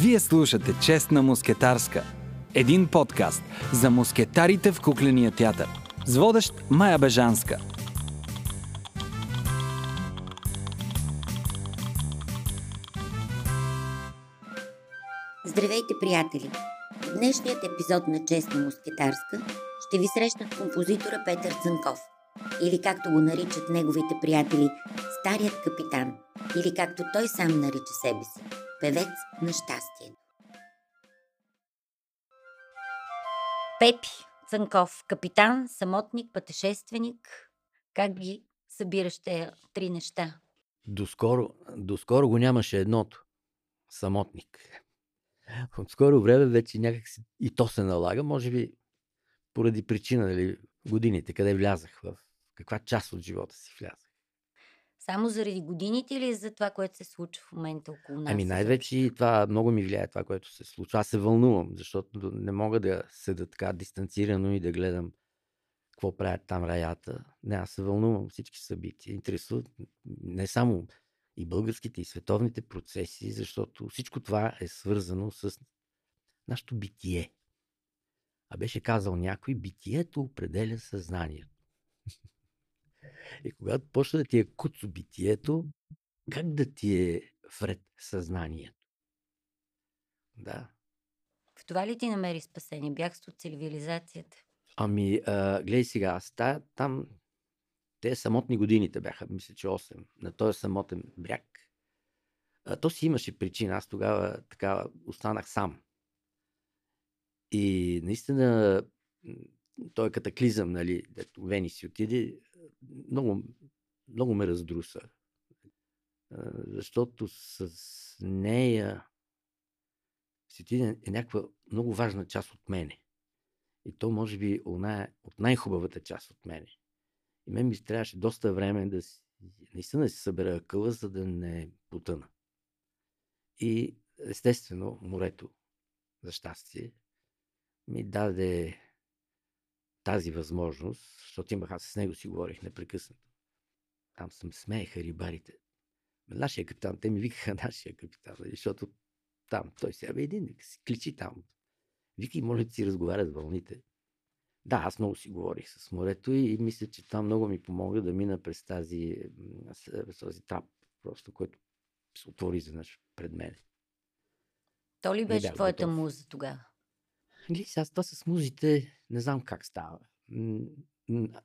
Вие слушате Честна мускетарска. Един подкаст за мускетарите в кукления театър. С водещ Майя Бежанска. Здравейте, приятели! В днешният епизод на Честна мускетарска ще ви срещнат композитора Петър Цънков, или както го наричат неговите приятели, Старият капитан, или както той сам нарича себе си, певец на щастието. Пепи Цънков, капитан, самотник, пътешественик. Как ги събираш тези три неща? Доскоро, доскоро го нямаше едното. Самотник. От скоро време вече някак си и то се налага, може би поради причина, нали, годините, къде влязах, в каква част от живота си влязах. Само заради годините или за това, което се случва в момента около нас? Ами най-вече и това много ми влияе това, което се случва. Аз се вълнувам, защото не мога да седа така дистанцирано и да гледам какво правят там раята. Не, аз се вълнувам всички събития. Интересуват не само и българските, и световните процеси, защото всичко това е свързано с нашето битие. А беше казал някой, битието определя съзнанието. И когато почна да ти е куцо битието, как да ти е вред съзнанието? Да. В това ли ти намери спасение? Бягство от цивилизацията? Ами, а, гледай сега, аз та, там, те самотни годините бяха, мисля, че 8, на този самотен бряг. А, то си имаше причина, аз тогава така останах сам. И наистина, той катаклизъм, нали, дето Вени си отиде, много, много ме раздруса. Защото с нея Светлина е някаква много важна част от мене. И то може би она, от най-хубавата част от мене. И мен ми трябваше доста време да си, наистина да си събера къла, за да не потъна. И естествено, морето, за щастие, ми даде тази възможност, защото имах, аз с него си говорих непрекъснато. Там съм смееха рибарите. Нашия капитан, те ми викаха нашия капитан, нали, защото там, той сега бе един, си кличи там. Вики, моля да си разговаря с вълните. Да, аз много си говорих с морето и мисля, че това много ми помогна да мина през тази, този трап, просто, който се отвори изведнъж пред мен. То ли беше твоята готов. муза тогава? Сега това с музите не знам как става.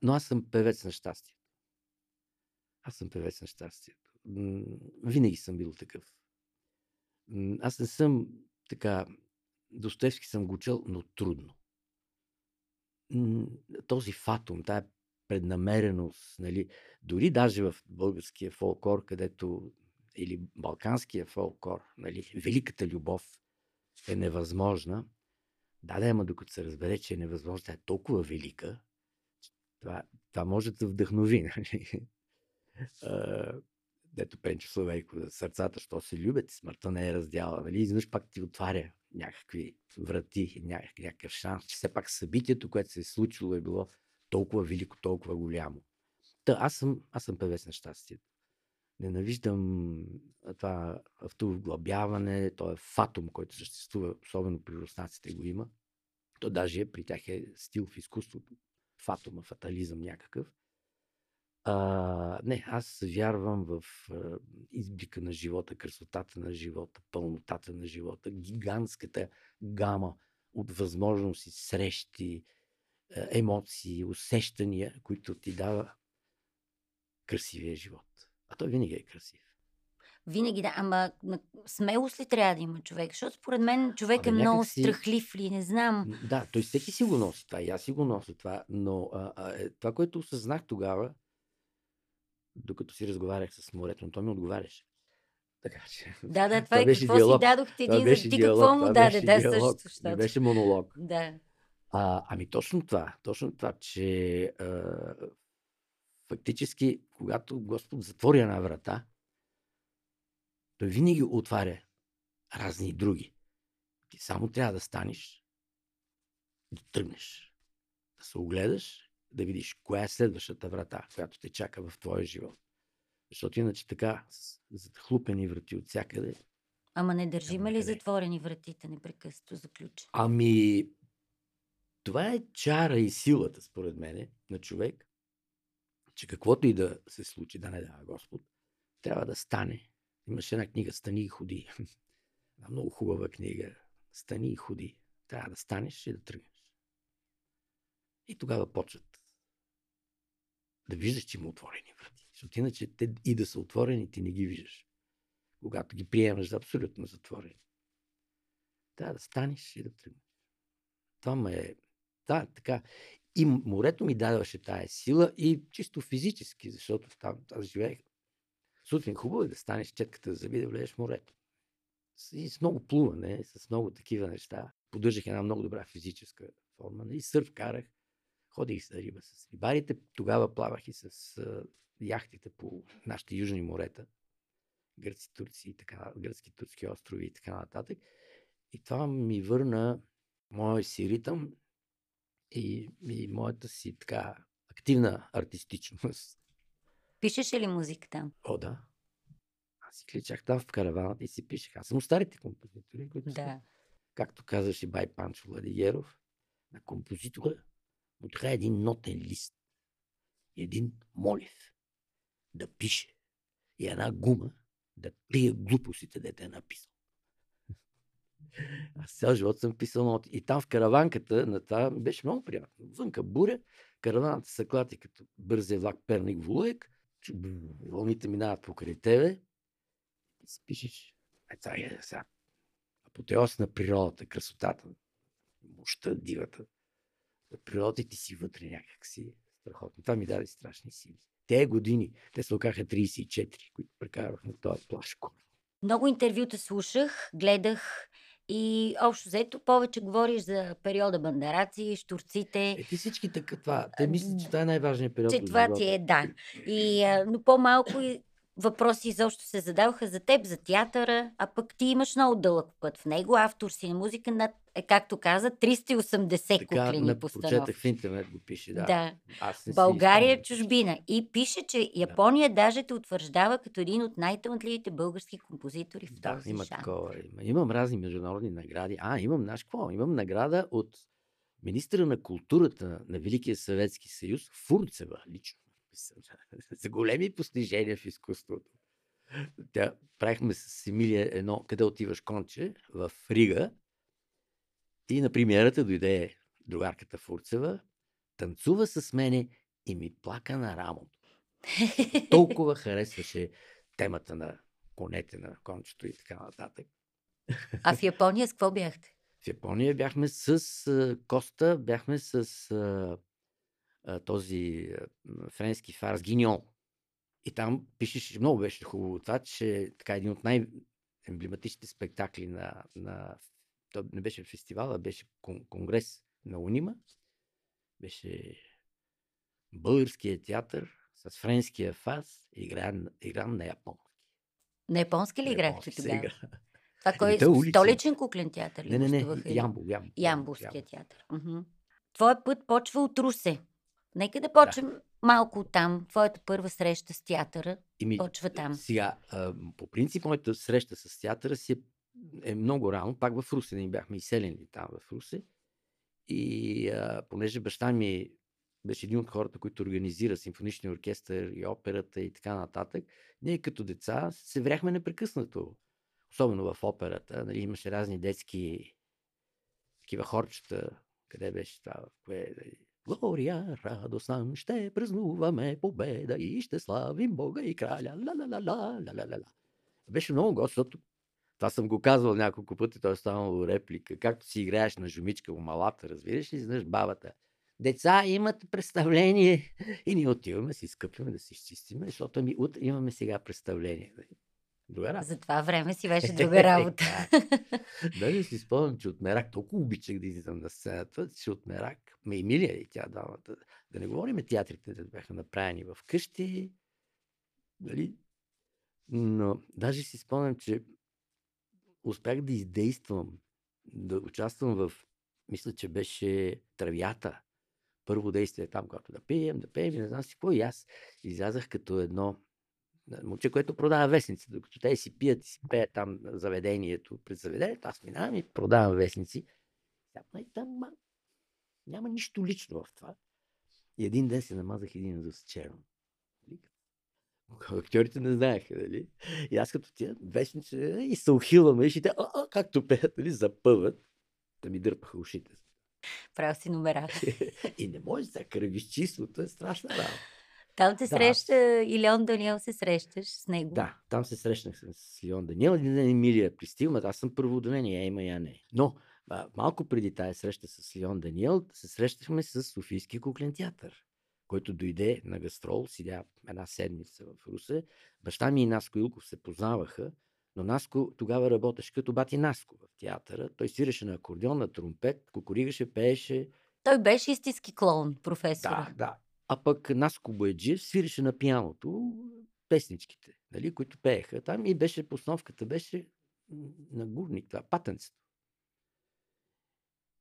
Но аз съм певец на щастието. Аз съм певец на щастието. Винаги съм бил такъв. Аз не съм така. Достоевски съм го чел, но трудно. Този фатум, тая преднамереност, нали, дори даже в българския фолклор, където или балканския фолклор, нали, великата любов е невъзможна, да, да, ама докато се разбере, че е невъзможно, тя е толкова велика, това, това може да вдъхнови. Нали? дето Пенчо Славейко, сърцата, що се любят, смъртта не е раздяла. Нали? Изведнъж пак ти отваря някакви врати, някакъв, някакъв шанс, че все пак събитието, което се е случило, е било толкова велико, толкова голямо. Та, аз съм, аз съм певец на щастието. Ненавиждам това автовглъбяване, то е фатум, който съществува, особено при руснаците го има. То даже при тях е стил в изкуството. Фатума, фатализъм някакъв. А, не, аз вярвам в а, изблика на живота, красотата на живота, пълнотата на живота, гигантската гама от възможности, срещи, емоции, усещания, които ти дава красивия живот. А той винаги е красив. Винаги да, ама смелост ли трябва да има човек? Защото според мен човек Абе, е много си... страхлив ли, не знам. Да, той всеки си го носи това, и аз си го нося това, но а, а, е, това, което осъзнах тогава, докато си разговарях с морето, но той ми отговаряше. Така че. Да, да, това, това е какво диалог. си дадохте един, за ти диалог, какво му даде, да, диалог, също. Защото... беше монолог. Да. А, ами точно това, точно това, че а, фактически, когато Господ затвори една врата, той винаги отваря разни други. Ти само трябва да станеш, да тръгнеш, да се огледаш, да видиш коя е следващата врата, която те чака в твоя живот. Защото иначе така, за хлупени врати от всякъде, Ама не държиме ли затворени вратите непрекъснато за ключ? Ами, това е чара и силата, според мене, на човек, че каквото и да се случи, да не дава Господ, трябва да стане. Имаше една книга Стани и ходи. Една много хубава книга. Стани и ходи. Трябва да станеш и да тръгнеш. И тогава почват да виждаш, че има отворени врати. Защото иначе те и да са отворени, ти не ги виждаш. Когато ги приемаш за абсолютно затворени. Трябва да станеш и да тръгнеш. Това ме е... Да, така. И морето ми даваше тая сила и чисто физически, защото там аз живеех. Сутрин хубаво е да станеш четката да заби да влезеш в морето. С, и с много плуване, с много такива неща. Поддържах една много добра физическа форма. И сърф карах. Ходих за риба с рибарите. Тогава плавах и с яхтите по нашите южни морета. Гърци, турци и така, гръцки, турски острови и така нататък. И това ми върна моя си ритъм и, и моята си така активна артистичност. Пишеше ли музика там? О, да. Аз си кличах там в караваната и си пишех. Аз съм старите композитори, които са, Да. както казваше Бай Панчо Владигеров, на композитора му трябва един нотен лист, един молив да пише и една гума да крие глупостите, дете е написал. Аз цял живот съм писал ноти. И там в караванката на това беше много приятно. Вънка буря, караваната се клати като бързия влак Перник Волуек, вълните минават покрай тебе и си пишеш. Е, това е сега. Апотеоз на природата, красотата, мощта, дивата. На природата и ти си вътре някак си. Страхотно. Това ми даде страшни сили. Те години, те се окаха 34, които прекарах на този плаш. Много интервюта слушах, гледах и общо взето повече говориш за периода бандараци, штурците. Е, ти всички така това. Те мислят, че това е най-важният период. че това ти е, да. И, но по-малко и въпроси изобщо се задаваха за теб, за театъра, а пък ти имаш много дълъг път в него. Автор си на музика над, е, както каза, 380 Така, куклени на, постановки. в интернет го пише, да. Да. Аз не си България, спомням. чужбина. И пише, че Япония даже те утвърждава като един от най-талантливите български композитори в Да, този има жанр. такова. Има. Имам разни международни награди. А, имам, знаеш какво? Имам награда от министра на културата на Великия Съветски съюз, Фурцева, лично. За големи постижения в изкуството. Тя, правихме с Емилия едно, къде отиваш конче, в Рига. И на премиерата дойде другарката Фурцева, танцува с мене и ми плака на рамото. Толкова харесваше темата на конете на кончето и така нататък. А в Япония с какво бяхте? В Япония бяхме с Коста, бяхме с а, този френски фарс Гиньон. И там пишеш, много беше хубаво това, че така един от най-емблематичните спектакли на, на то не беше фестивал, а беше кон- конгрес на Унима. Беше българския театър с френския фарс, игран, игран на японски. На японски ли играхте тогава? игра. Това кой е? Столичен куклен театър ли Не, не, не? Ямбол, Ямбол. Ямбулския театър. Мгм. Твоя път почва от Русе. Нека да почнем малко от там. Твоята първа среща с театъра Ими, почва там. Сега, по принцип, моята среща с театъра си е, е много рано. Пак в Русе, ние бяхме изселени там в Русе. И а, понеже баща ми беше един от хората, които организира симфоничния оркестър и операта и така нататък, ние като деца се вряхме непрекъснато. Особено в операта. Нали, имаше разни детски такива хорчета. Къде беше това? в Кое, нали, Глория, радост нам ще празнуваме победа и ще славим Бога и краля. Ла-ла-ла-ла-ла-ла-ла. Беше много год, това съм го казвал няколко пъти, той е станало реплика. Както си играеш на жумичка в малата, разбираш ли, знаеш бабата. Деца имат представление и ние отиваме, си скъпиме да си изчистиме, защото ми утре имаме сега представление. Нали? Друга работа. За това време си беше друга работа. Даже си спомням, че от мерак толкова обичах да излизам на сцената, че от мерак ме Емилия и тя двамата, да не говорим театрите, да бяха направени в къщи, нали? Но даже си спомням, че успях да издействам, да участвам в, мисля, че беше Травята. Първо действие там, когато да пеем, да пеем, и не знам си какво. И аз излязах като едно Момче, което продава вестници, докато те си пият и си пеят там заведението, пред заведението, аз минавам и продавам вестници. Там, там няма нищо лично в това. И един ден се намазах един с черно. Нали? Актьорите не знаеха, нали? И аз като тия вестници и се ухилвам, и те, а, а, както пеят, нали, запъват, да ми дърпаха ушите. Правил си номера. и не може да кръгиш числото, е страшна работа. Там се да. среща и Леон Даниел се срещаш с него. Да, там се срещнах с Леон Даниел. Един ден Емилия пристигна, аз съм първоотделение, я има, я не. Но а, малко преди тази среща с Леон Даниел, се срещахме с Софийски куклен театър, който дойде на гастрол, седя една седмица в Русе. Баща ми и Наско Илков се познаваха, но Наско тогава работеше като бати Наско в театъра. Той свиреше на акордеон, на тромпет, кукуригаше, пееше. Той беше истински клоун, професор. Да, да. А пък Наско Бояджиев свиреше на пианото песничките, нали, които пееха там и беше, постановката беше на гурник, това, патенцето.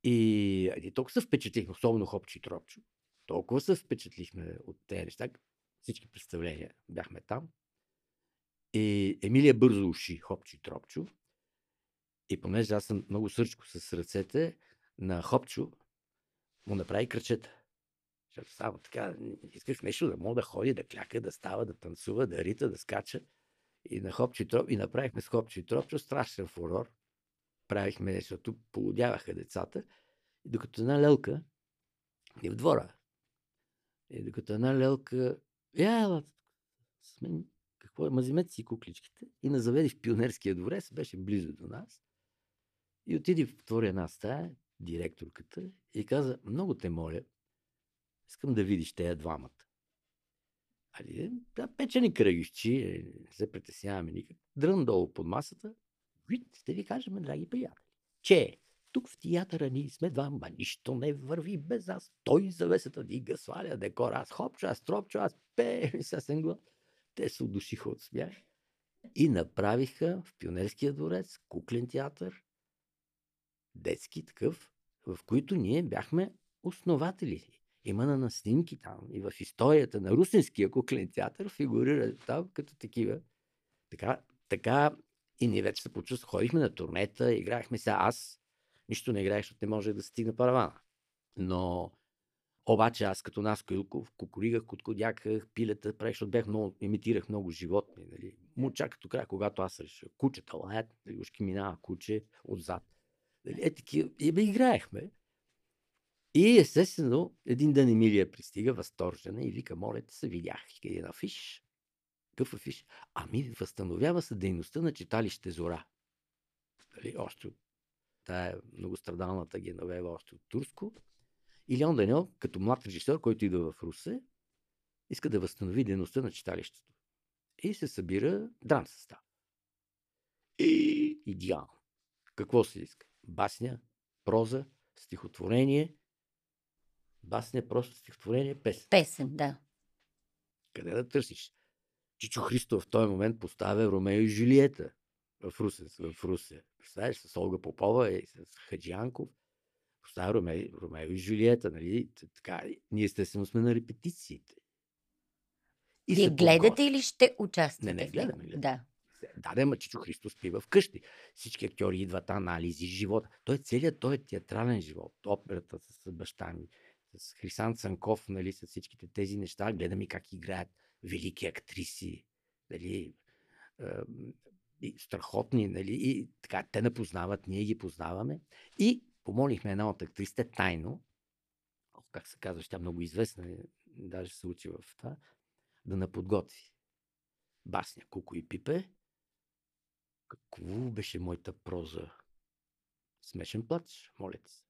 И, и толкова се впечатлихме, особено Хопчи и Тропчо. Толкова се впечатлихме от тези неща. Всички представления бяхме там. И Емилия бързо уши Хопчо и Тропчо. И понеже аз съм много сърчко с ръцете, на Хопчо му направи кръчета. Защото само така, искаш нещо да мога да ходи, да кляка, да става, да танцува, да рита, да скача. И на Хопчо и Троп, и направихме с Хопчо и Тропчо страшен фурор. Правихме, защото полудяваха децата. И докато една лелка и в двора. И докато една лелка, я, ела, сме, какво е, мазимете си кукличките. И на заведи в пионерския дворец, беше близо до нас. И отиди в втори една стая, директорката, и каза, много те моля, искам да видиш тея двамата. Али, да, печени кръгищи, е, не се притесняваме никак. Дрън долу под масата, ще ви кажем, драги приятели, че тук в театъра ние сме двама, нищо не върви без нас. Той завесата дига, сваля декор, аз хопчо, аз тропчо, аз пея и съвсем глас. Те се удушиха от смях и направиха в Пионерския дворец куклен театър, детски такъв, в които ние бяхме основатели. Има на снимки там и в историята на Русинския куклен театър фигурира там като такива. Така, така и ние вече се почувствахме. Ходихме на турнета, играехме се. Аз нищо не играех, защото не може да стигна паравана. Но обаче аз като нас Илков, кукуригах, куткодяках, пилета, правих, защото бях много, имитирах много животни. Нали. Муча като край, когато аз реша кучета лаят, нали, ушки минава куче отзад. Нали, е такива, и бе играехме. И естествено, един ден Емилия пристига възторжена и вика, моля се, видях един афиш. Какъв афиш? Ами, възстановява се дейността на читалище Зора. Дали, още от тая многострадалната Геновева, още от Турско. И Леон Даниел, като млад режисьор, който идва в Русе, иска да възстанови дейността на читалището. И се събира драм състав. И идеално. Какво се иска? Басня, проза, стихотворение, басня, просто стихотворение, песен. Песен, да. Къде да търсиш? Чичо Христов в този момент поставя Ромео и Жулиета в Русе. В Русе. Представяш, с Олга Попова и с Хаджианков. Поставя Ромео, Ромео и Жулиета. Нали? Така, ние естествено сме на репетициите. И Вие гледате или ще участвате? Не, не, гледаме. гледаме. Да. Да, да, Чичо Христос спива вкъщи. Всички актьори идват, анализи, живот. Той е целият, той е театрален живот. Операта с баща ми, с Хрисан Цанков, нали, с всичките тези неща. Гледаме как играят велики актриси, нали, и страхотни, нали, и така, те не познават, ние ги познаваме. И помолихме една от актрисите тайно, как се казва, тя много известна, даже се учи в това, да наподготви басня Куко и Пипе. Какво беше моята проза? Смешен плач, моля се.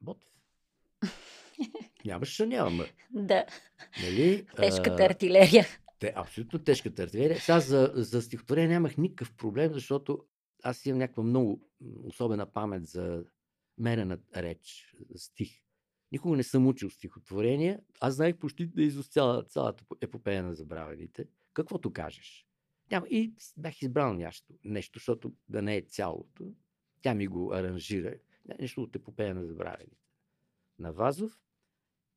Ботев. Нямаше, няма. Да. Нали? Тежката артилерия. Те, абсолютно тежката артилерия. Сега за, за стихотворение нямах никакъв проблем, защото аз имам някаква много особена памет за мерена реч, стих. Никога не съм учил стихотворение. Аз знаех почти да изус цяла, цялата епопея на забравените. Каквото кажеш. Няма. И бях избрал нещо, нещо, защото да не е цялото. Тя ми го аранжира. Нещо от епопея на забравените. На Вазов.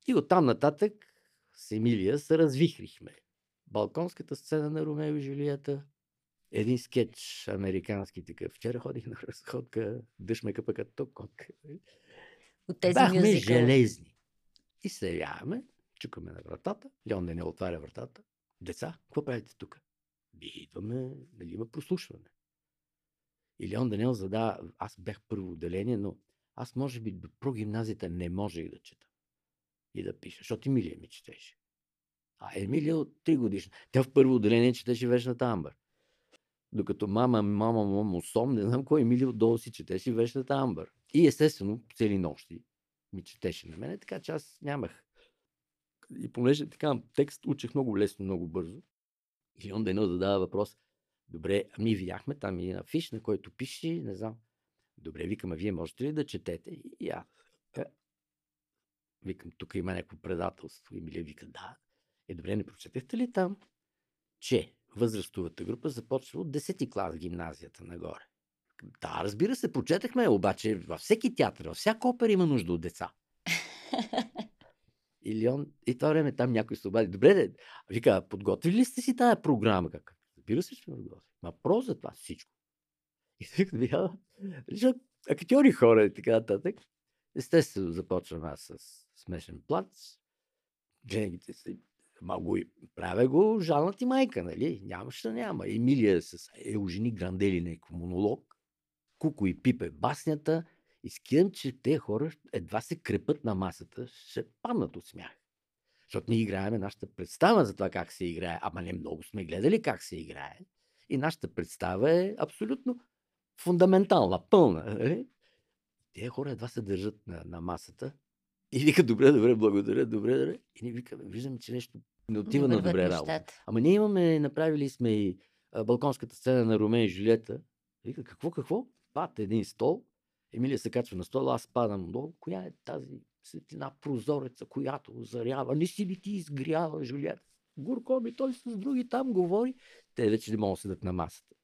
И оттам нататък с Емилия се развихрихме балконската сцена на Ромео и Жулията, един скетч американски такъв. Вчера ходих на разходка, дъжд ме къпа като котка. От тези Бяхме мюзикъл. железни. И се явяваме, чукаме на вратата, Леон да не отваря вратата. Деца, какво правите тук? Би идваме, нали има прослушване. И Леон Даниел задава, аз бях първо отделение, но аз може би до прогимназията не можех да чета и да пиша, защото Емилия ми четеше. А Емилия от 3 годишна. Тя в първо отделение четеше Вечната Амбър. Докато мама, мама, мама, сом, не знам кой Емилия отдолу си четеше Вечната Амбър. И естествено, цели нощи ми четеше на мене, така че аз нямах. И понеже така текст учих много лесно, много бързо. И он едно задава въпрос. Добре, ами видяхме там и афиш, на който пише, не знам. Добре, викам, а вие можете ли да четете? И аз. Викам, тук има някакво предателство. И Милия вика, да. Е, добре, не прочетехте ли там, че възрастовата група започва от 10-ти клас в гимназията нагоре? Да, разбира се, прочетахме, обаче във всеки театър, във всяка опера има нужда от деца. Или он, и това време там някой се обади. Добре, де, вика, подготвили ли сте си тая програма? Как? Разбира се, че сме подготвили. Ма просто за това всичко. И вика, защото актьори хора и така нататък. Естествено, започвам аз с смешен плац. Жените се Ма го правя го жална ти майка, нали? Нямаш да няма. Емилия с Еужени Грандели някакъв монолог. Куко и Пипе баснята. И скидам, че те хора едва се крепат на масата, ще паднат от смях. Защото ние играеме нашата представа за това как се играе. Ама не много сме гледали как се играе. И нашата представа е абсолютно фундаментална, пълна. Нали? Те хора едва се държат на, на масата. И вика, добре, добре, благодаря, добре, добре. И ние викаме, виждам, че нещо не отива на върват добре работа. Ама ние имаме, направили сме и а, балконската сцена на Ромео и Жулиета. Вика, какво, какво? Пад един стол. Емилия се качва на стола, аз падам долу. Коя е тази светлина прозореца, която озарява? Не си ли ти изгрява, Жулиета? Горко ми, той с други там говори. Те вече не могат да седат на масата.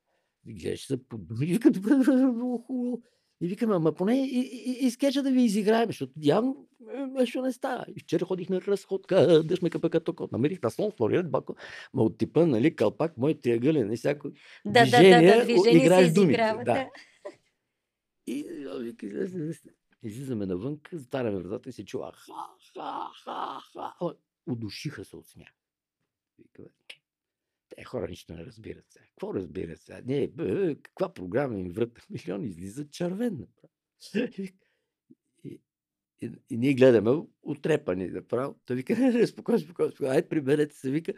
Гледаш се по и вика, добре, добре, добре, много хубаво. И викаме, ама поне и, и, и, скетча да ви изиграем, защото явно е, нещо не става. И вчера ходих на разходка, дъжд ме къпа като кот. Намерих на слон, флорират бако. Ма от типа, нали, калпак, мой триъгълен и всяко. Да, да, да, Движение, да, о, движение играеш се изиграва. да. Да. И излизаме навън, затваряме вратата и се чува ха, ха, ха, ха. Удушиха се от смях. Вика, бе, те хора нищо не разбират сега. Какво разбират сега? Не, бе, каква програма им врата? Милион излиза червен. И, и, и, и ние гледаме отрепани направо. Той вика, не, не, спокойно, спокойно, спокойно. Ай, приберете се. Вика,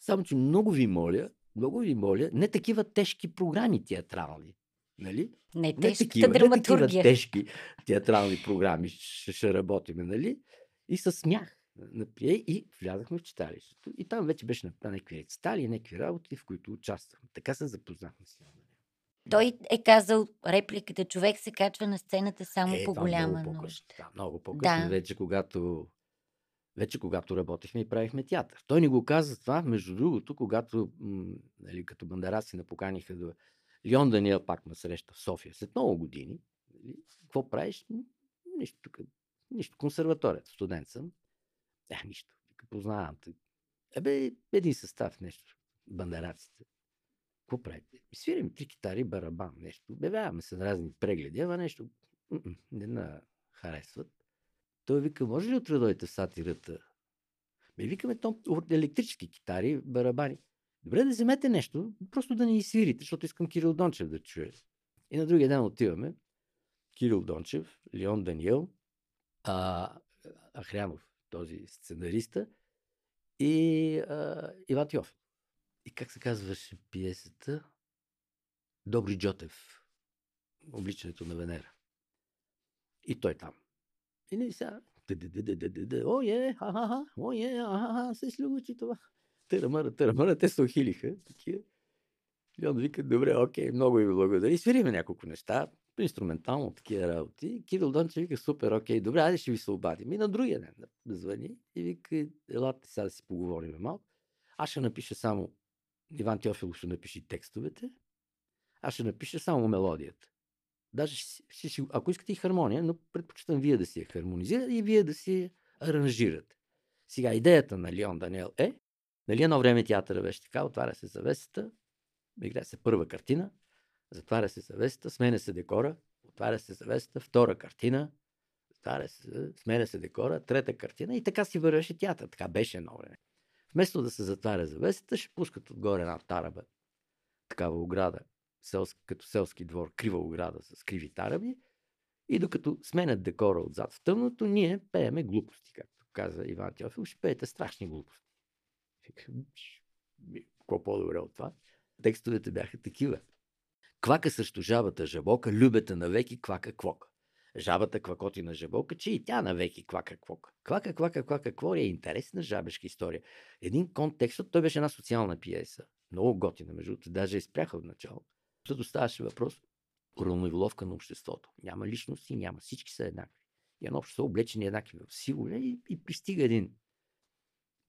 само, че много ви моля, много ви моля, не такива тежки програми театрални. Нали? Не, Не такива, не такива драматургия. тежки театрални програми ще, ще работиме, нали? И с смях. Напие и влязахме в читалището. И там вече беше направено някакви рецитали, някакви работи, в които участвам. Така се запознахме с Даниел. Той е казал репликата, човек се качва на сцената само Е, по голяма много по-късно. Да, много по-късно, Да. вече когато вече когато работихме и правихме театър. Той ни го каза това, между другото, когато м, нали, като бандараци напоканиха до Лион Даниел пак ме среща в София след много години. Нали, какво правиш? Нищо тук. Нищо. Консерваторията. Студент съм. Е, нищо. Познавам. Ебе, един състав нещо. Бандараците. Какво правите? Свирим три китари, барабан, нещо. Обявяваме се на разни прегледи, ама нещо не на харесват. Той вика, може ли утре дойдете в сатирата? Ми викаме то електрически китари, барабани. Добре да вземете нещо, просто да ни изсвирите, защото искам Кирил Дончев да чуе. И на другия ден отиваме. Кирил Дончев, Леон Даниел, а, Ахрянов, този сценариста, и а, Иван Тьоф. И как се казваше пиесата? Добри Джотев. Обличането на Венера. И той там. И не сега. О, е, ха-ха-ха, о, е, а-ха-ха, се слюгочи това. Търа-мъра, търа-мъра, те се ухилиха. Такива. И он вика, добре, окей, много ви благодаря. И свириме няколко неща, инструментално такива работи. Кирил Дончев вика, супер, окей, добре, айде ще ви се обадим. И на другия ден да звъни и вика, елате сега да си поговорим малко. Аз ще напиша само, Иван Теофилов ще напише текстовете, аз ще напиша само мелодията. Даже ще, ще, ако искате и хармония, но предпочитам вие да си я хармонизирате и вие да си аранжирате. Сега идеята на Леон Даниел е Нали едно време театъра беше така, отваря се завесата, играе се първа картина, затваря се завесата, сменя се декора, отваря се завесата, втора картина, затваря се, сменя се декора, трета картина и така си вървеше театър. Така беше едно време. Вместо да се затваря завесата, ще пускат отгоре една тараба, такава ограда, селски, като селски двор, крива ограда с криви тараби. И докато сменят декора отзад в тъмното, ние пееме глупости, както каза Иван Теофил, ще пеете страшни глупости. Какво по-добре от това? Текстовете бяха такива. Квака срещу жабата жабока, любета навеки квака квока. Жабата квакоти на жабока, че и тя навеки квака квока. Квака, квака, квака, кво е интересна жабешка история. Един контекст, той беше една социална пиеса. Много готина, между другото, даже изпряха от начало. Защото ставаше въпрос уравниловка на обществото. Няма личности, няма. Всички са еднакви. И едно общество облечени еднакви в силове и, и пристига един.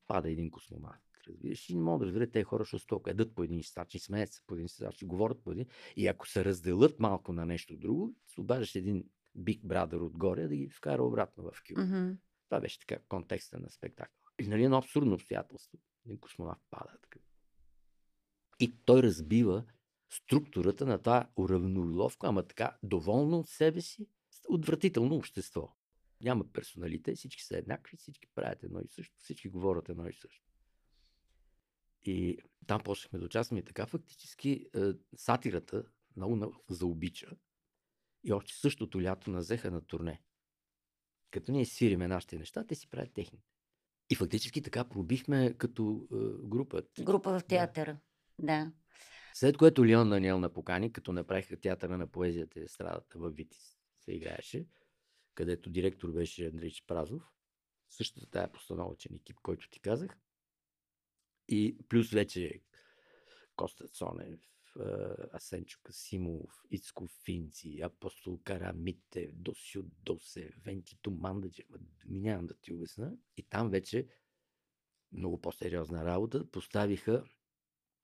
Пада един космомат. Разбираш, и не мога да разбера тези хора, защото толкова едат по един и стачи, смеят се по един и говорят по един. И ако се разделят малко на нещо друго, се обаждаш един Big Brother отгоре да ги вкара обратно в кюб. Mm-hmm. Това беше така контекста на спектакъл. И нали едно абсурдно обстоятелство. Един космонавт пада. Така. И той разбива структурата на това уравниловка, ама така доволно от себе си, отвратително общество. Няма персоналите, всички са еднакви, всички правят едно и също, всички говорят едно и също. И там почнахме да участваме и така фактически е, сатирата много заобича. И още същото лято назеха на турне. Като ние свириме нашите неща, те си правят техните. И фактически така пробихме като е, група. Група в театъра, да. да. След което Леон Даниел на покани, като направиха театъра на поезията и страдата във Витис, се играеше, където директор беше Андрей Празов. Същата тая постановачен екип, който ти казах. И плюс вече Коста Цонев, Асенчо Касимов, Ицко Финци, Апостол Карамите, Досио Досе, Венти Тумандаджи. Минавам да ти обясна. И там вече много по-сериозна работа поставиха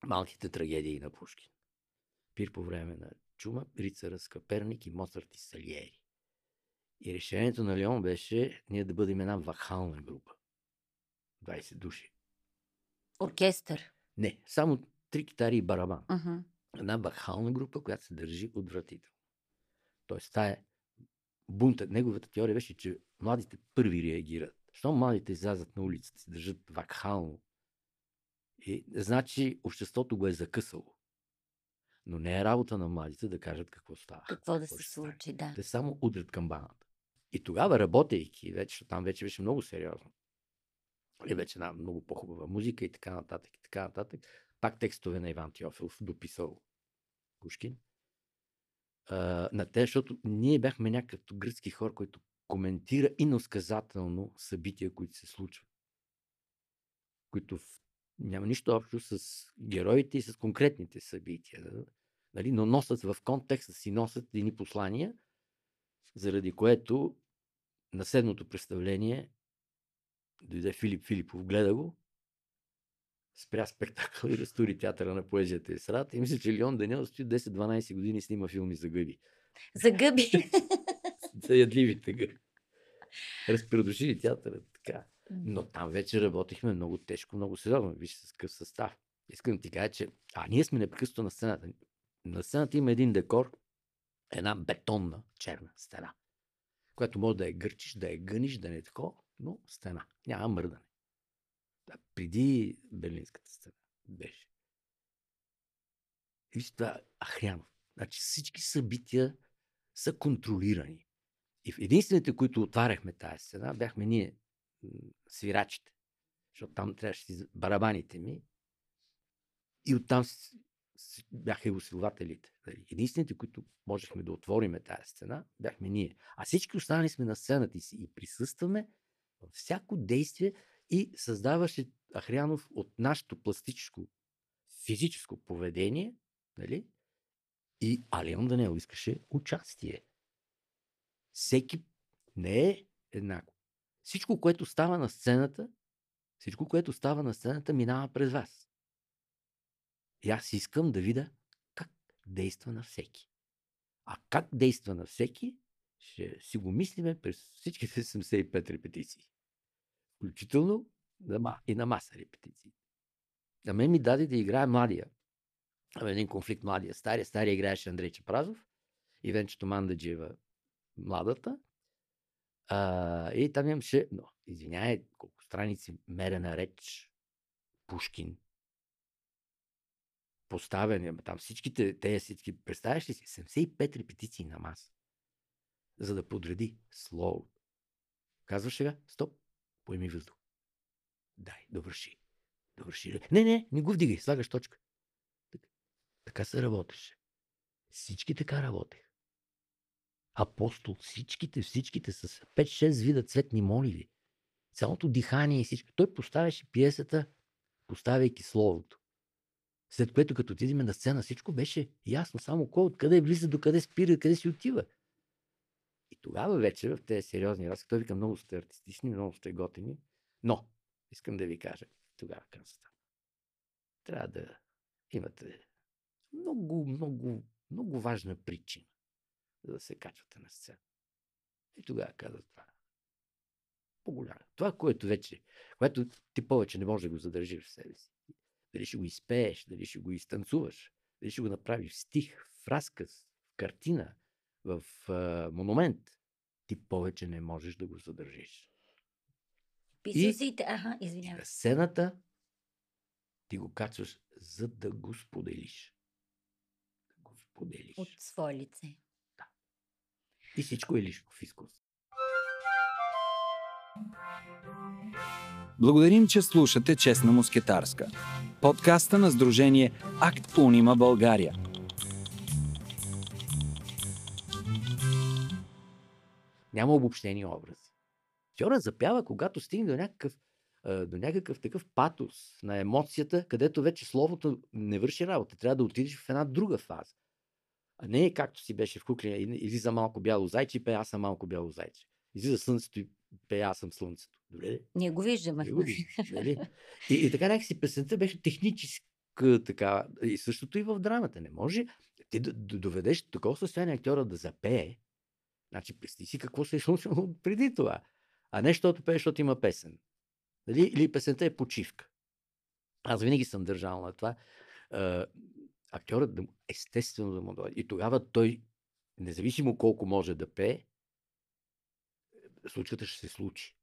малките трагедии на Пушкин. Пир по време на чума, Рицара с и Моцарт и Салиери. И решението на Леон беше ние да бъдем една вахална група. 20 души. Оркестър? Не, само три китари и барабан. Uh-huh. Една вахална група, която се държи отвратително. Тоест, тая е бунта, неговата теория беше, че младите първи реагират. Що младите излязат на улицата, се държат вакхално, и, значи обществото го е закъсало. Но не е работа на младите да кажат какво става. Какво да се случи, да. Те само удрят камбаната. И тогава, работейки, вече, там вече беше много сериозно. И вече една много по-хубава музика и така нататък, и така нататък. Пак текстове на Иван Теофилов, дописал Пушкин. А, на те, защото ние бяхме някакъв гръцки хор, който коментира иносказателно събития, които се случват. Които в няма нищо общо с героите и с конкретните събития. Нали? Но носят в контекста си носят едни послания, заради което на седното представление дойде Филип Филипов, гледа го, спря спектакъл и разтури театъра на поезията и срата. И мисля, че Леон Даниел стои 10-12 години снима филми за гъби. За гъби? за ядливите гъби. Разпредушили театъра така. Но там вече работихме много тежко, много сериозно. Виж с какъв състав. Искам да ти кажа, че а ние сме непрекъснато на сцената. На сцената има един декор, една бетонна черна стена, която може да я гърчиш, да я гъниш, да не е такова, но стена. Няма мърдане. Да, преди Берлинската стена беше. Виж това, Ахрянов. Значи всички събития са контролирани. И единствените, които отваряхме тази стена, бяхме ние, свирачите. Защото там трябваше барабаните ми. И оттам бяха и усилвателите. Нали, единствените, които можехме да отвориме тази сцена, бяхме ние. А всички останали сме на сцената си и присъстваме всяко действие и създаваше Ахрянов от нашето пластическо, физическо поведение, нали? И Алион Данел искаше участие. Всеки не е еднакво. Всичко, което става на сцената, всичко, което става на сцената, минава през вас. И аз искам да видя как действа на всеки. А как действа на всеки, ще си го мислиме през всичките 75 репетиции. Включително и на маса репетиции. А мен ми даде да играе младия. В един конфликт младия. Стария, стария играеше Андрей Чапразов и Венчето Мандаджиева младата. А, и там имаше, но, извиняй, колко страници мерена реч, Пушкин, поставяне, там всичките, те всички, представяш ли си, 75 репетиции на маса, за да подреди слово. Казваш сега, стоп, поеми въздух. Дай, довърши. Довърши. Не, не, не го вдигай, слагаш точка. Така, така се работеше. Всички така работех. Апостол, всичките, всичките с 5-6 вида цветни моливи. Цялото дихание и всичко. Той поставяше пиесата, поставяйки словото. След което, като отидем на сцена, всичко беше ясно. Само кой откъде влиза, до къде спира, къде си отива. Тогава вече в тези сериозни разкази, той вика, много сте артистични, много сте готини, но искам да ви кажа, тогава каза, трябва да имате много, много, много важна причина, за да се качвате на сцена. И тогава каза това. По-голямо. Това, което вече, което ти повече не можеш да го задържиш в себе си. Дали ще го изпееш, дали ще го изтанцуваш, дали ще го направиш в стих, в разказ, в картина, в а, монумент, ти повече не можеш да го задържиш. Писусите, ага, извинявай. Сцената ти го качваш, за да го споделиш. Да го споделиш. От свое лице. И всичко е лично в изкуство. Благодарим, че слушате Честна мускетарска. Подкаста на Сдружение Акт Унима България. Няма обобщени образи. Актьорът запява, когато стигне до някакъв, до някакъв такъв патос на емоцията, където вече словото не върши работа. Трябва да отидеш в една друга фаза. А не е както си беше в куклия, излиза малко бяло зайче и пее аз съм малко бяло зайче. Излиза слънцето и пее аз съм слънцето. Добре? Ние го виждаме. Не го виждаш, нали? И, и така някакси песента беше техническа така. И същото и в драмата. Не може ти да, доведеш до такова състояние актьора да запее. Значи, представи си какво се е случило преди това. А не, защото пее, защото има песен. Нали? Или песента е почивка. Аз винаги съм държал на това. А, актьорът да, му- естествено да му дойде. И тогава той, независимо колко може да пее, случката ще се случи.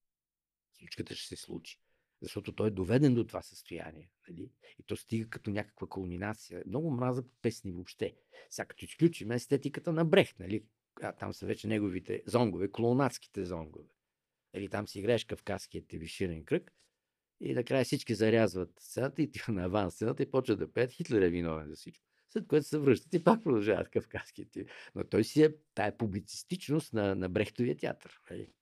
Случката ще се случи. Защото той е доведен до това състояние. Нали? И то стига като някаква кулминация. Много мраза песни въобще. Сега като изключим естетиката на Брех, нали? А, там са вече неговите зонгове, клоунадските зонгове. Нали, там си играеш кавказският телевиширен кръг и накрая всички зарязват сцената и тиха на аван сцената и почват да пеят. Хитлер е виновен за всичко. След което се връщат и пак продължават кавказският ти. Но той си е тая публицистичност на, на Брехтовия театър. Нали?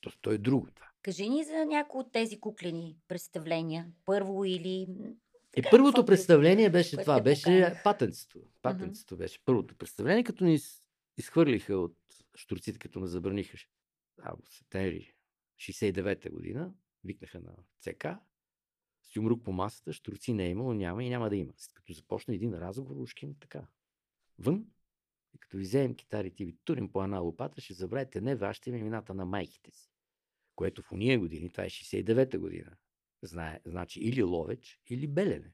То, той е друго това. Кажи ни за някои от тези куклени представления. Първо или... И първото представление беше това, беше патенството. Патенството беше първото представление, като ни изхвърлиха от штурците, като ме забраниха ш- август, септември 69-та година, викнаха на ЦК, с юмрук по масата, штурци не е имало, няма и няма да има. След като започна един разговор, ушким така. Вън, и като ви вземем китарите и ви турим по една лопата, ще забравите не вашите имената на майките си. Което в уния години, това е 69-та година, знае, значи или Ловеч, или Белене.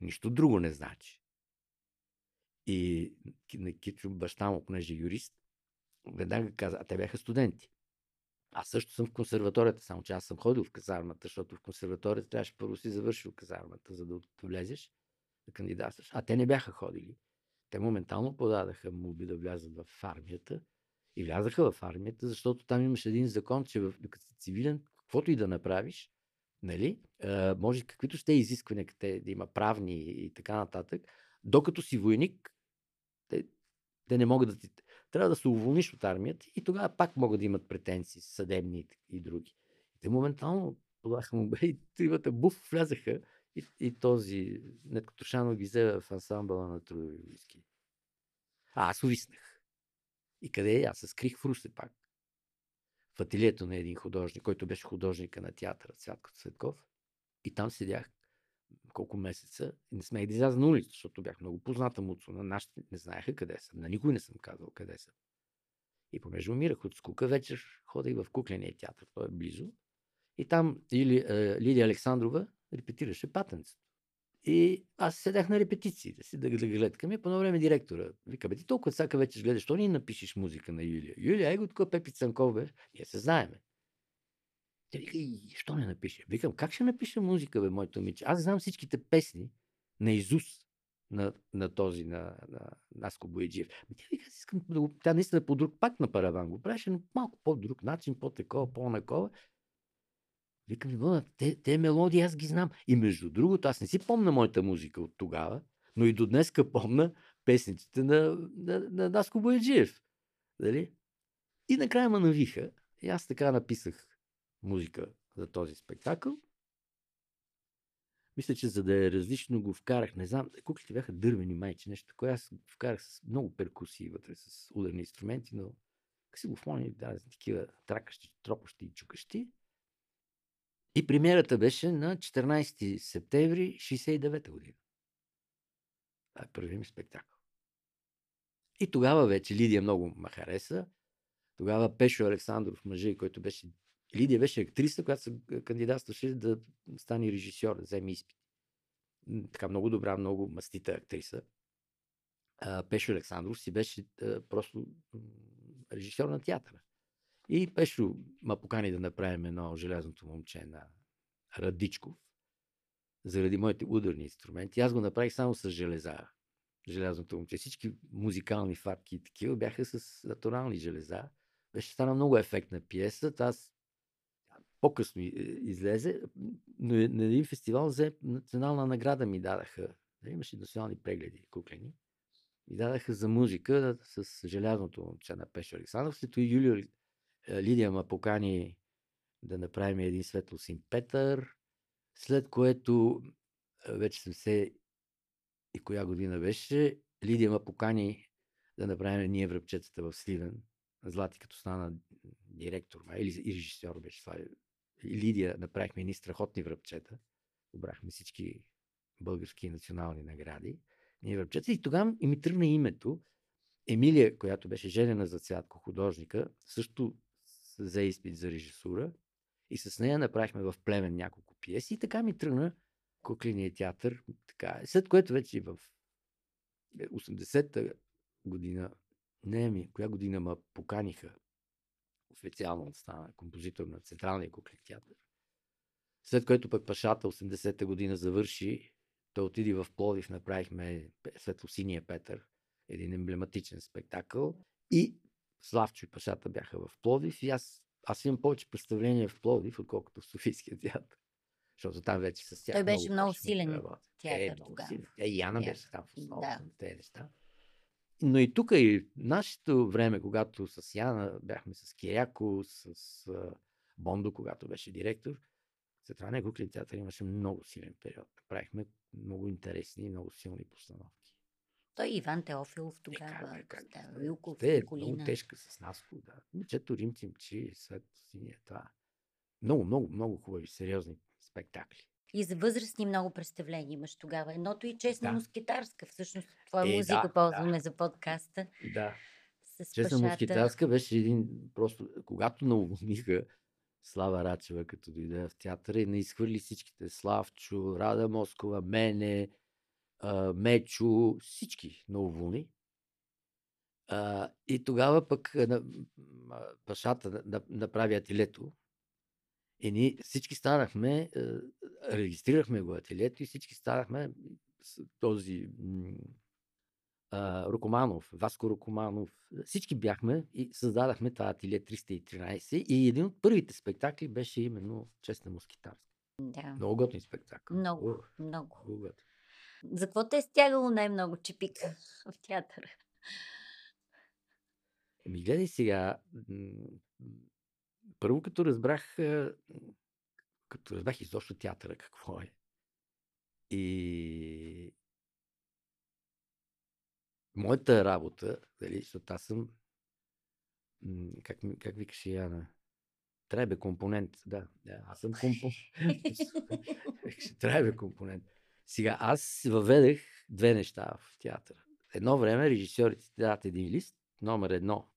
Нищо друго не значи. И на Кичо баща му, понеже юрист, веднага каза, а те бяха студенти. Аз също съм в консерваторията, само че аз съм ходил в казармата, защото в консерваторията трябваше първо си завършил казармата, за да влезеш, да кандидатстваш. А те не бяха ходили. Те моментално подадаха молби да влязат в армията и влязаха в армията, защото там имаше един закон, че в, докато си цивилен, каквото и да направиш, нали, може каквито ще изисквания, къде да има правни и така нататък, докато си войник, те, те не могат да ти... Трябва да се уволниш от армията и тогава пак могат да имат претенции, съдебни и, други. Те моментално подаха му и тримата буф влязаха и, и този Неткотрошанов ги взе в ансамбъла на трудови войски. А аз увиснах. И къде е? Аз се скрих в Русе пак. В ателието на един художник, който беше художника на театъра Цвятко Цветков. И там седях колко месеца и не смех да изляза на улица, защото бях много позната муцо. На нашите не знаеха къде съм. На никой не съм казал къде съм. И понеже умирах от скука, вечер ходех в кукления театър, той е близо. И там или, е, Лидия Александрова репетираше патенцето. И аз седях на репетициите си да, да гледкам и по едно време директора вика, бе ти толкова всяка вечер гледаш, що ни напишеш музика на Юлия? Юлия, его тук Пепи Цанков бе, ние се знаеме. Тя вика, и що не напише? Викам, как ще напиша музика, бе, моето момиче? Аз знам всичките песни на Изус на, на този, на, на Наско Бояджиев. Ами тя вика, аз искам да го... Тя наистина по друг пак на параван го правеше, но малко по-друг начин, по-такова, по-накова. Викам, Ивана, те, те мелодии аз ги знам. И между другото, аз не си помня моята музика от тогава, но и до днеска помна песниците на, на, на Наско Бояджиев. Дали? И накрая ме навиха. И аз така написах музика за този спектакъл. Мисля, че за да е различно го вкарах, не знам, куклите бяха дървени майче, нещо такова. Аз вкарах с много перкусии вътре, с ударни инструменти, но ксилофони, да, такива тракащи, тропащи и чукащи. И премиерата беше на 14 септември 69 година. Това е първият ми спектакъл. И тогава вече Лидия много ма хареса. Тогава Пешо Александров, мъжа, който беше Лидия беше актриса, която се кандидатстваше да стане режисьор, да вземе изпит. Така много добра, много мастита актриса. Пешо Александров си беше просто режисьор на театъра. И Пешо ма покани да направим едно желязното момче на Радичков, заради моите ударни инструменти. Аз го направих само с железа. Желязното момче. Всички музикални фабки и такива бяха с натурални железа. Беше стана много ефектна пиеса. Аз по-късно излезе, но на един фестивал взе национална награда ми дадаха. Имаше национални прегледи куклени. Ми дадаха за музика с желязното момче на Пешо Александров. След това Юлия Лидия ма покани да направим един светло син Петър, след което вече съм се и коя година беше, Лидия ма покани да направим ние връбчетата в Сливен. Злати като стана директор или режисьор беше това и Лидия направихме едни страхотни връбчета. Обрахме всички български национални награди. Ние връбчета. И тогава и ми тръгна името. Емилия, която беше женена за Цвятко художника, също взе изпит за режисура. И с нея направихме в племен няколко пиеси. И така ми тръгна кукления театър. Така. След което вече в 80-та година, не ми, коя година ме поканиха официално стана композитор на Централния куклен театър. След което пък Пашата 80-та година завърши, той отиде в Пловдив, направихме Светлосиния Петър, един емблематичен спектакъл. И Славчо и Пашата бяха в Пловдив и аз, аз имам повече представления в Пловдив, отколкото в Софийския театър. Защото там вече с тях. Той беше много, много силен театър е, тогава. Е, и Яна беше там в основата да. на тези неща. Но и тук и нашето време, когато с Яна бяхме с Киряко, с Бондо, когато беше директор, Централния куклен театър имаше много силен период. Правихме много интересни и много силни постановки. Той Иван Теофилов тогава, е, как, как, Вилков, Те, Николина. много тежка с Наско, да. Мечето Римци мчи, след синия това. Много, много, много хубави, сериозни спектакли. И за възрастни много представления имаш тогава. Едното и честна Да. мускетарска. Всъщност, твоя Е, музика да, ползваме да. за подкаста. Да. С Честна Пашата. мускетарска беше един просто, когато наумиха Слава Рачева, като дойде в театъра и не изхвърли всичките. Славчо, Рада Москова, мене, Мечо, всички. А, и тогава пък Пашата на- на- направи ателето. И ние всички станахме, регистрирахме го ателето и всички станахме този а, Рокоманов, Васко Рокоманов. Всички бяхме и създадахме това ателие 313 и един от първите спектакли беше именно Честна мускитарска. Да, Много готин спектакъл. много, Ух, много. много. За какво те е стягало най-много чепика в театъра? Еми, гледай сега. Първо, като разбрах, като разбрах изобщо театъра какво е. И моята работа, дали, защото аз съм, как, как викаше Яна, трябва бе компонент, да, да аз съм компонент. трябва бе компонент. Сега, аз въведех две неща в театъра. Едно време режисьорите ти дават един лист, номер едно,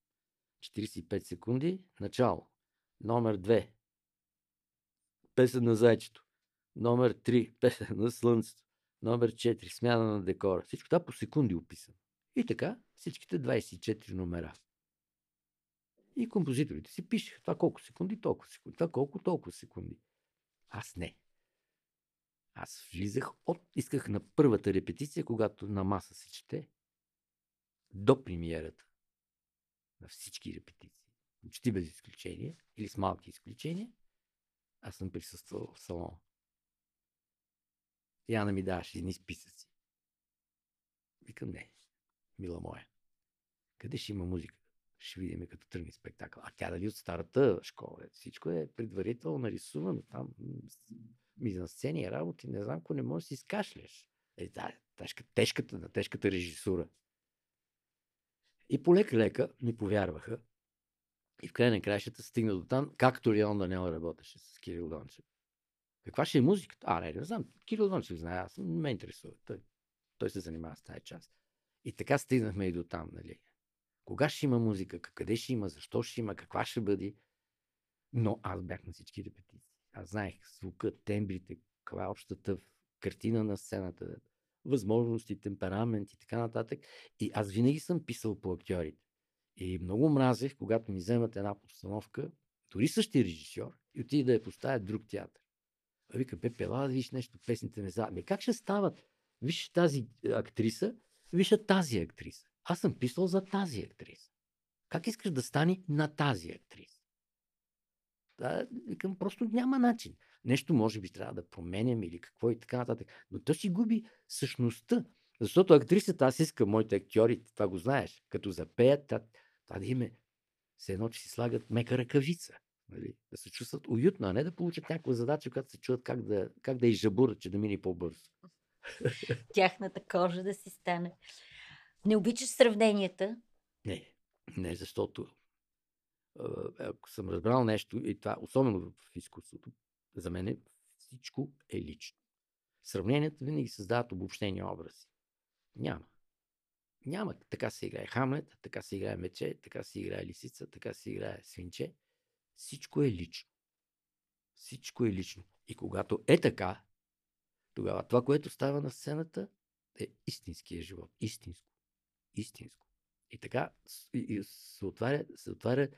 45 секунди, начало. Номер 2, песен на зайчето. Номер 3, песен на слънцето. Номер 4. Смяна на декора. Всичко това по секунди описано. И така, всичките 24 номера. И композиторите си пишеха това колко секунди, толкова секунди, това колко, толкова секунди. Аз не. Аз влизах от... Исках на първата репетиция, когато на маса се чете, до премиерата. На всички репетиции. Почти без изключение, или с малки изключения, аз съм присъствал в салона. Яна ми даваше едни списъци. Викам, не, мила моя. Къде ще има музика? Ще видим като тръгне спектакъл. А тя дали от старата школа? Всичко е предварително нарисувано. Там мизансцени работи, не знам, ако не можеш да си изкашляш. Е, да, тежка, тежката, на тежката режисура. И полека-лека ми повярваха. И в край на краищата стигна до там, както Леон Данел работеше с Кирил Дончев. Каква ще е музиката? А, не, не знам. Кирил Дончев знае, аз не ме интересува. Той, той се занимава с тази част. И така стигнахме и до там, нали. Кога ще има музика, къде ще има, защо ще има, каква ще бъде. Но аз бях на всички репетиции. Аз знаех звука, тембрите, каква е общата картина на сцената, възможности, темперамент и така нататък. И аз винаги съм писал по актьорите. И много мразех, когато ми вземат една постановка, дори същия режисьор, и отиде да я поставя друг театър. А вика, Пепе, ела да виж нещо, песните не за. Ами как ще стават? Виж тази актриса, виж тази актриса. Аз съм писал за тази актриса. Как искаш да стане на тази актриса? Да, викам, просто няма начин. Нещо може би трябва да променям или какво и така нататък. Но то си губи същността. Защото актрисата, аз искам моите актьори, това го знаеш, като запеят, това да име се едно, че си слагат мека ръкавица. Нали? Да се чувстват уютно, а не да получат някаква задача, когато се чуят как да, как да изжабурат, че да мине по-бързо. Тяхната кожа да си стане. Не обичаш сравненията? Не, не, защото ако съм разбрал нещо, и това, особено в изкуството, за мен всичко е лично. Сравненията винаги създават обобщени образи. Няма. Няма. Така се играе Хамлет, така се играе мече, така се играе лисица, така се играе свинче. Всичко е лично. Всичко е лично. И когато е така, тогава това, което става на сцената, е истинския живот. Истинско. Истинско. И така и, се, отваря, се отваря.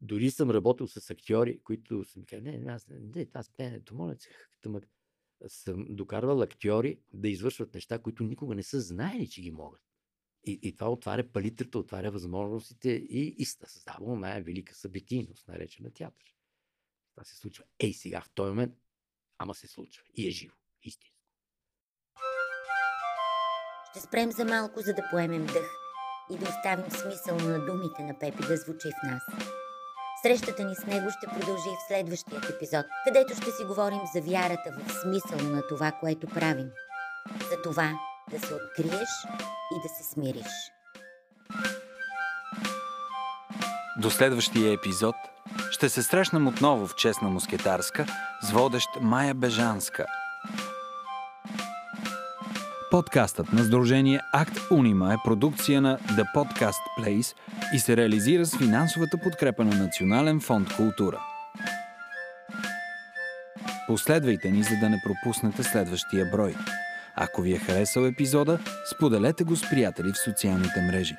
Дори съм работил с актьори, които са ми казали, не, аз, не, това с пенето, моля се. Съм докарвал актьори да извършват неща, които никога не са знаели, че ги могат. И, и това отваря палитрата, отваря възможностите и, и създава най-велика събитийност, наречена театър. Това се случва. Ей сега, в този момент, ама се случва. И е живо. Истинско. Ще спрем за малко, за да поемем дъх и да оставим смисъл на думите на Пепи да звучи в нас. Срещата ни с него ще продължи в следващия епизод, където ще си говорим за вярата в смисъл на това, което правим. За това да се откриеш и да се смириш. До следващия епизод ще се срещнем отново в Честна мускетарска с водещ Майя Бежанска. Подкастът на Сдружение Акт Унима е продукция на The Podcast Place и се реализира с финансовата подкрепа на Национален фонд Култура. Последвайте ни, за да не пропуснете следващия брой. Ако ви е харесал епизода, споделете го с приятели в социалните мрежи.